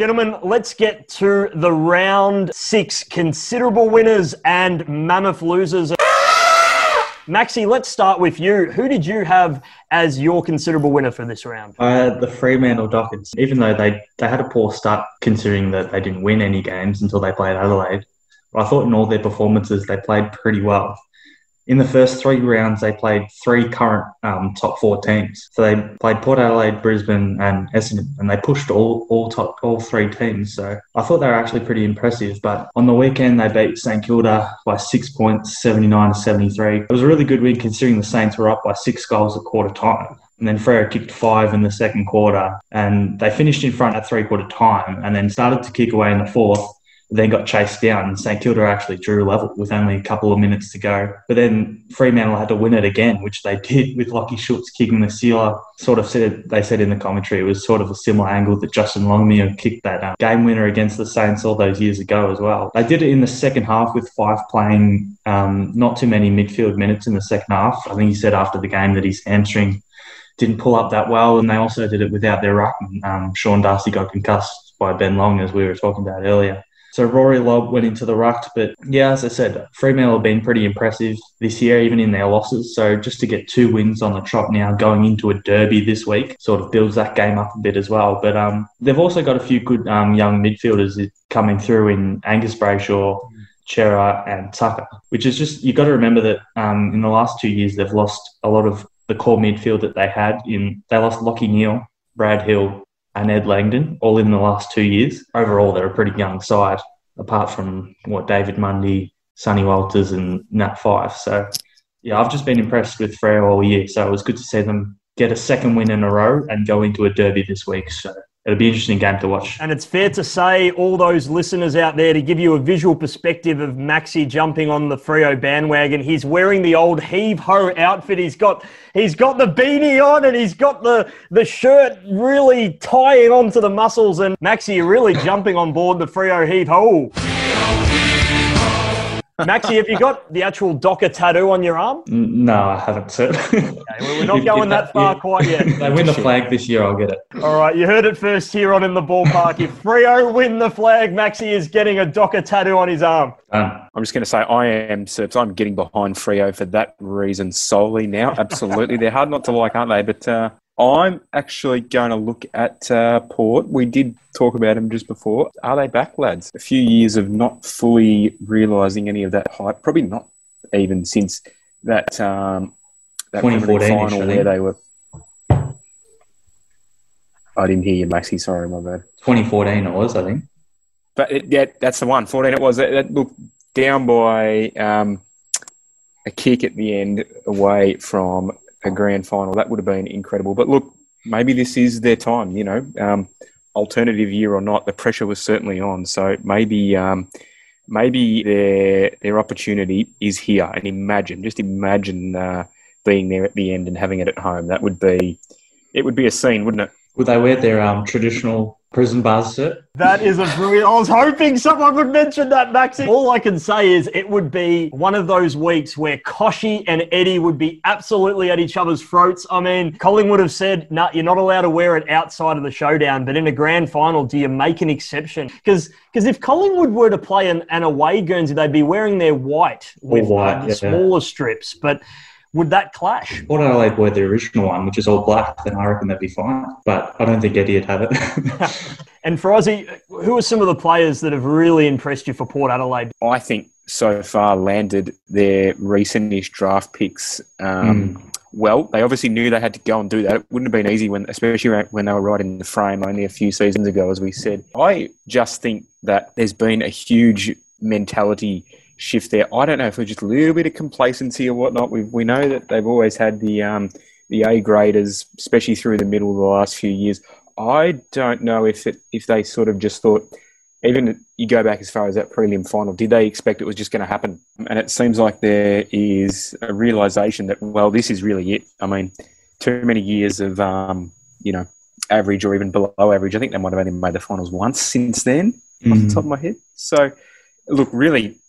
Gentlemen, let's get to the round six considerable winners and mammoth losers. Maxi, let's start with you. Who did you have as your considerable winner for this round? Had the Fremantle Dockers, even though they, they had a poor start considering that they didn't win any games until they played Adelaide. I thought in all their performances, they played pretty well in the first three rounds, they played three current um, top four teams. So they played Port Adelaide, Brisbane, and Essendon, and they pushed all all top all three teams. So I thought they were actually pretty impressive. But on the weekend, they beat St Kilda by six points, seventy nine to seventy three. It was a really good win considering the Saints were up by six goals at quarter time. And then Freo kicked five in the second quarter, and they finished in front at three quarter time, and then started to kick away in the fourth then got chased down. And St Kilda actually drew level with only a couple of minutes to go. But then Fremantle had to win it again, which they did with Lachie Schultz kicking the sealer. Sort of said they said in the commentary it was sort of a similar angle that Justin Longmuir kicked that um, game winner against the Saints all those years ago as well. They did it in the second half with Fyfe playing um, not too many midfield minutes in the second half. I think he said after the game that his hamstring didn't pull up that well, and they also did it without their ruck. Um, Sean Darcy got concussed by Ben Long, as we were talking about earlier. So Rory Lobb went into the ruck. But yeah, as I said, Fremantle have been pretty impressive this year, even in their losses. So just to get two wins on the trot now going into a derby this week sort of builds that game up a bit as well. But um, they've also got a few good um, young midfielders coming through in Angus Brayshaw. Cerra and Tucker, which is just you've got to remember that um, in the last two years they've lost a lot of the core midfield that they had. In they lost Lachie Neale, Brad Hill, and Ed Langdon, all in the last two years. Overall, they're a pretty young side, apart from what David Mundy, Sonny Walters, and Nat Fyfe. So, yeah, I've just been impressed with Freo all year. So it was good to see them get a second win in a row and go into a derby this week. So it'll be an interesting game to watch. And it's fair to say, all those listeners out there, to give you a visual perspective of Maxi jumping on the Freo bandwagon, he's wearing the old heave ho outfit. He's got he's got the beanie on and he's got the the shirt really tying onto the muscles. And Maxi, you're really jumping on board the Freo heave ho. Maxi, have you got the actual Docker tattoo on your arm? No, I haven't, sir. okay, well, we're not going that, that far yeah. quite yet. If they win the flag this year, I'll get it. All right, you heard it first here on In the Ballpark. if Freo win the flag, Maxi is getting a Docker tattoo on his arm. Um, I'm just going to say I am, Serps. I'm getting behind Freo for that reason solely now. Absolutely. They're hard not to like, aren't they? But uh, I'm actually going to look at uh, Port. We did talk about them just before. Are they back, lads? A few years of not fully realising any of that hype. Probably not even since that um, that 2014 final where they were. I didn't hear you, Maxi. Sorry, my bad. 2014 it was, I think. But it, yeah, that's the one. 14 it was. It, it looked down by um, a kick at the end away from a grand final. That would have been incredible. But look, maybe this is their time. You know, um, alternative year or not, the pressure was certainly on. So maybe. Um, maybe their their opportunity is here. And imagine, just imagine uh, being there at the end and having it at home. That would be, it would be a scene, wouldn't it? Would they wear their um, traditional prison bars? That is a brilliant. I was hoping someone would mention that, Maxi. All I can say is it would be one of those weeks where Kochie and Eddie would be absolutely at each other's throats. I mean, Colin would have said, "No, nah, you're not allowed to wear it outside of the showdown." But in a grand final, do you make an exception? Because because if Collingwood were to play an, an away Guernsey, they'd be wearing their white with white, uh, yeah. smaller strips, but would that clash? Port Adelaide were the original one, which is all black, then I reckon that'd be fine. But I don't think Eddie would have it. and for Aussie, who are some of the players that have really impressed you for Port Adelaide? I think so far landed their recentish draft picks. Um, mm. Well, they obviously knew they had to go and do that. It wouldn't have been easy when, especially when they were right in the frame only a few seasons ago, as we said. I just think that there's been a huge mentality shift there. I don't know if it's just a little bit of complacency or whatnot. We we know that they've always had the um, the A graders, especially through the middle of the last few years. I don't know if it if they sort of just thought, even you go back as far as that prelim final, did they expect it was just going to happen? And it seems like there is a realization that well, this is really it. I mean, too many years of um, you know average or even below average. I think they might have only made the finals once since then, mm. off the mm. top of my head. So, look, really,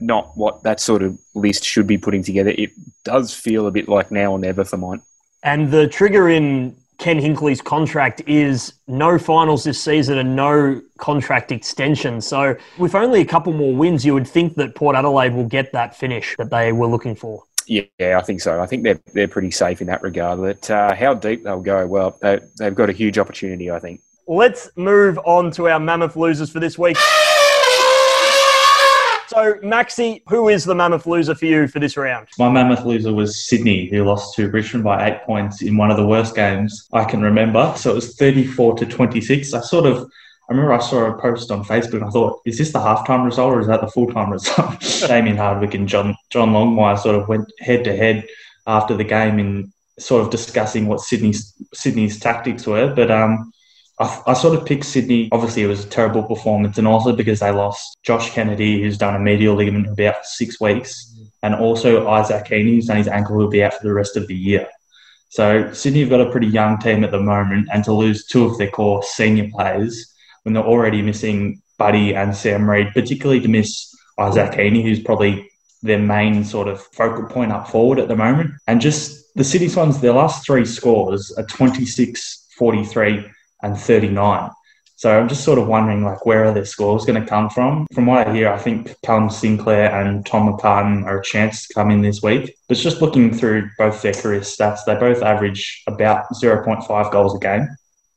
not what that sort of list should be putting together. It does feel a bit like now or never for mine. And the trigger in Ken Hinkley's contract is no finals this season and no contract extension. So, with only a couple more wins, you would think that Port Adelaide will get that finish that they were looking for. Yeah, I think so. I think they're they're pretty safe in that regard. But uh, how deep they'll go, well, they, they've got a huge opportunity, I think. Let's move on to our mammoth losers for this week. So, Maxi, who is the mammoth loser for you for this round? My mammoth loser was Sydney, who lost to Richmond by eight points in one of the worst games I can remember. So it was 34 to 26. I sort of I remember I saw a post on Facebook. I thought, is this the halftime result or is that the full time result? Damien Hardwick and John John Longmire sort of went head to head after the game in sort of discussing what Sydney's Sydney's tactics were. But um, I, I, sort of picked Sydney. Obviously, it was a terrible performance, and also because they lost Josh Kennedy, who's done a medial ligament about six weeks, and also Isaac Heaney, who's done his ankle, will be out for the rest of the year. So Sydney have got a pretty young team at the moment, and to lose two of their core senior players when they're already missing Buddy and Sam Reid, particularly to miss Isaac Heaney, who's probably their main sort of focal point up forward at the moment. And just the Sydney Swans, their last three scores are 26, 43, and 39. So I'm just sort of wondering, like, where are their scores going to come from? From what I hear, I think Callum Sinclair and Tom McCartin are a chance to come in this week. But just looking through both their career stats, they both average about 0.5 goals a game.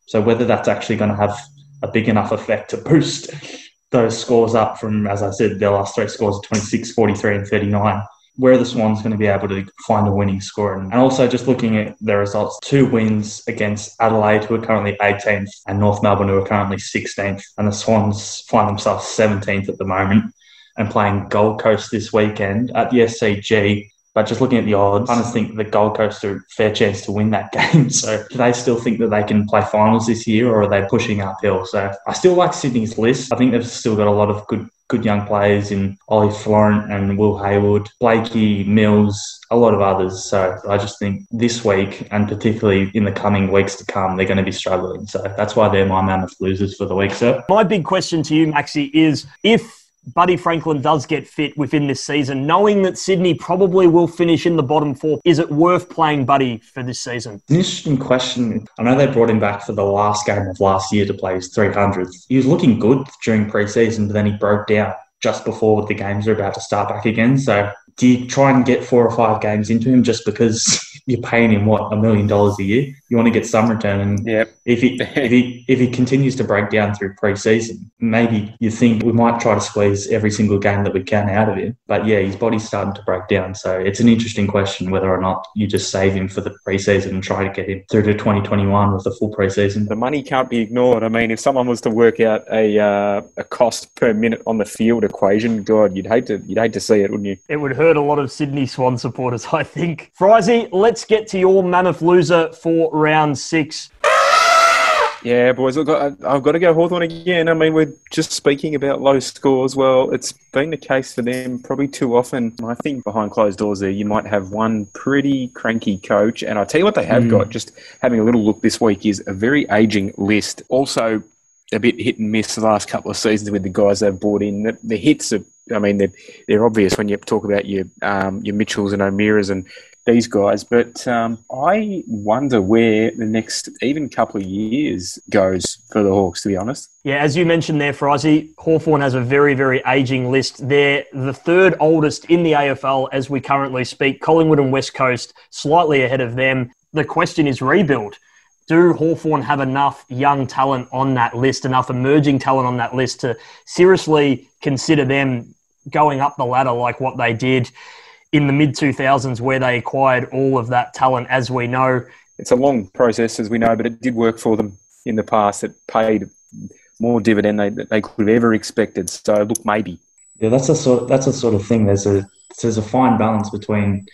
So whether that's actually going to have a big enough effect to boost those scores up from, as I said, their last three scores are 26, 43, and 39. Where the Swans going to be able to find a winning score? And also just looking at their results, two wins against Adelaide, who are currently 18th, and North Melbourne, who are currently 16th. And the Swans find themselves 17th at the moment and playing Gold Coast this weekend at the SCG. But just looking at the odds, I just think the Gold Coast are a fair chance to win that game. So do they still think that they can play finals this year or are they pushing uphill? So I still like Sydney's list. I think they've still got a lot of good good young players in Ollie Florent and Will Hayward, Blakey, Mills, a lot of others. So I just think this week and particularly in the coming weeks to come, they're going to be struggling. So that's why they're my mammoth losers for the week, sir. My big question to you, Maxi, is if Buddy Franklin does get fit within this season, knowing that Sydney probably will finish in the bottom four, is it worth playing Buddy for this season? An interesting question. I know they brought him back for the last game of last year to play his 300th. He was looking good during preseason, but then he broke down just before the games are about to start back again. So do you try and get four or five games into him just because you're paying him what a million dollars a year? You want to get some return, and yep. if he if he if he continues to break down through preseason, maybe you think we might try to squeeze every single game that we can out of him. But yeah, his body's starting to break down, so it's an interesting question whether or not you just save him for the preseason and try to get him through to 2021 with a full preseason. The money can't be ignored. I mean, if someone was to work out a uh, a cost per minute on the field equation, God, you'd hate to you'd hate to see it, wouldn't you? It would hurt a lot of Sydney Swan supporters, I think. Frizy, let's get to your mammoth loser for round six. Yeah, boys, I've got, I've got to go Hawthorn again. I mean, we're just speaking about low scores. Well, it's been the case for them probably too often. I think behind closed doors there, you might have one pretty cranky coach. And I'll tell you what they have mm. got, just having a little look this week, is a very aging list. Also, a bit hit and miss the last couple of seasons with the guys they've brought in. The, the hits are, I mean, they're, they're obvious when you talk about your um, your Mitchells and O'Mearas and these guys. But um, I wonder where the next even couple of years goes for the Hawks, to be honest. Yeah, as you mentioned there, Frizy, Hawthorn has a very, very aging list. They're the third oldest in the AFL as we currently speak. Collingwood and West Coast slightly ahead of them. The question is rebuild do Hawthorn have enough young talent on that list, enough emerging talent on that list to seriously consider them going up the ladder like what they did in the mid 2000s, where they acquired all of that talent, as we know? It's a long process, as we know, but it did work for them in the past. It paid more dividend than they, they could have ever expected. So, look, maybe. Yeah, that's a sort. That's a sort of thing. There's a there's a fine balance between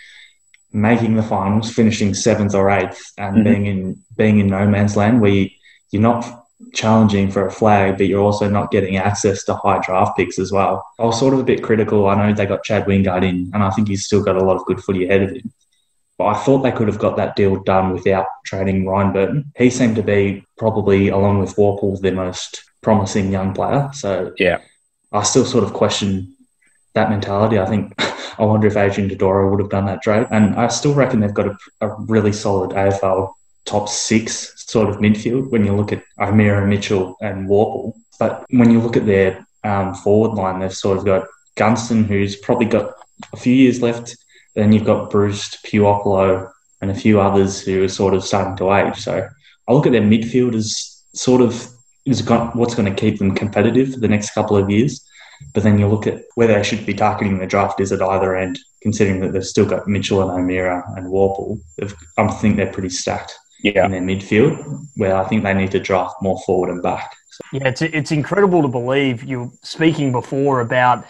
making the finals, finishing seventh or eighth, and mm-hmm. being in being in no man's land where you, you're not challenging for a flag, but you're also not getting access to high draft picks as well. I was sort of a bit critical. I know they got Chad Wingard in, and I think he's still got a lot of good footy ahead of him. But I thought they could have got that deal done without trading Ryan Burton. He seemed to be probably, along with Worpel, the most promising young player. So yeah, I still sort of question that mentality. I think I wonder if Adrian Dodoro would have done that trade. And I still reckon they've got a, a really solid AFL top six sort of midfield when you look at O'Meara, Mitchell, and Worpel. But when you look at their um, forward line, they've sort of got Gunston, who's probably got a few years left. Then you've got Bruce, Puopolo, and a few others who are sort of starting to age. So I look at their midfield as sort of is what's going to keep them competitive for the next couple of years. But then you look at where they should be targeting the draft is at either end, considering that they've still got Mitchell and O'Meara and Worpel. I think they're pretty stacked yeah. in their midfield, where I think they need to draft more forward and back. So. Yeah, it's, it's incredible to believe. You were speaking before about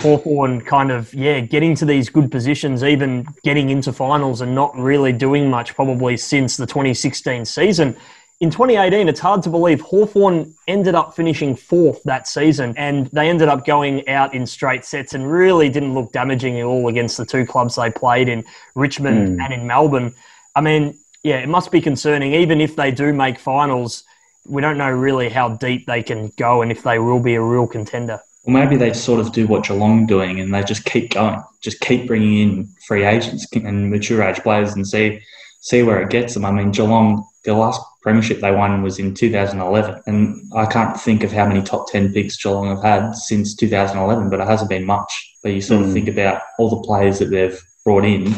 Hawthorn kind of, yeah, getting to these good positions, even getting into finals and not really doing much probably since the 2016 season. In 2018, it's hard to believe Hawthorn ended up finishing fourth that season and they ended up going out in straight sets and really didn't look damaging at all against the two clubs they played in Richmond mm. and in Melbourne. I mean, yeah, it must be concerning. Even if they do make finals, we don't know really how deep they can go and if they will be a real contender. Well, maybe they sort of do what Geelong doing and they just keep going, just keep bringing in free agents and mature age players and see see where it gets them. I mean, Geelong, the last premiership they won was in 2011, and I can't think of how many top 10 picks Geelong have had since 2011, but it hasn't been much. But you sort mm. of hmm. think about all the players that they've brought in,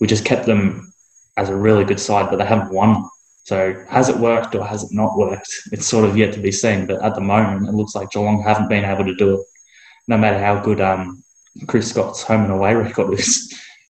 we just kept them as a really good side, but they haven't won. So has it worked or has it not worked? It's sort of yet to be seen. But at the moment, it looks like Geelong haven't been able to do it, no matter how good um, Chris Scott's home and away record is.